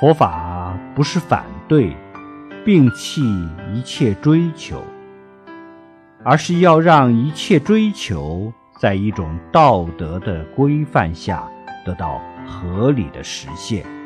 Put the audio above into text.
佛法不是反对摒弃一切追求而是要让一切追求在一种道德的规范下得到合理的实现。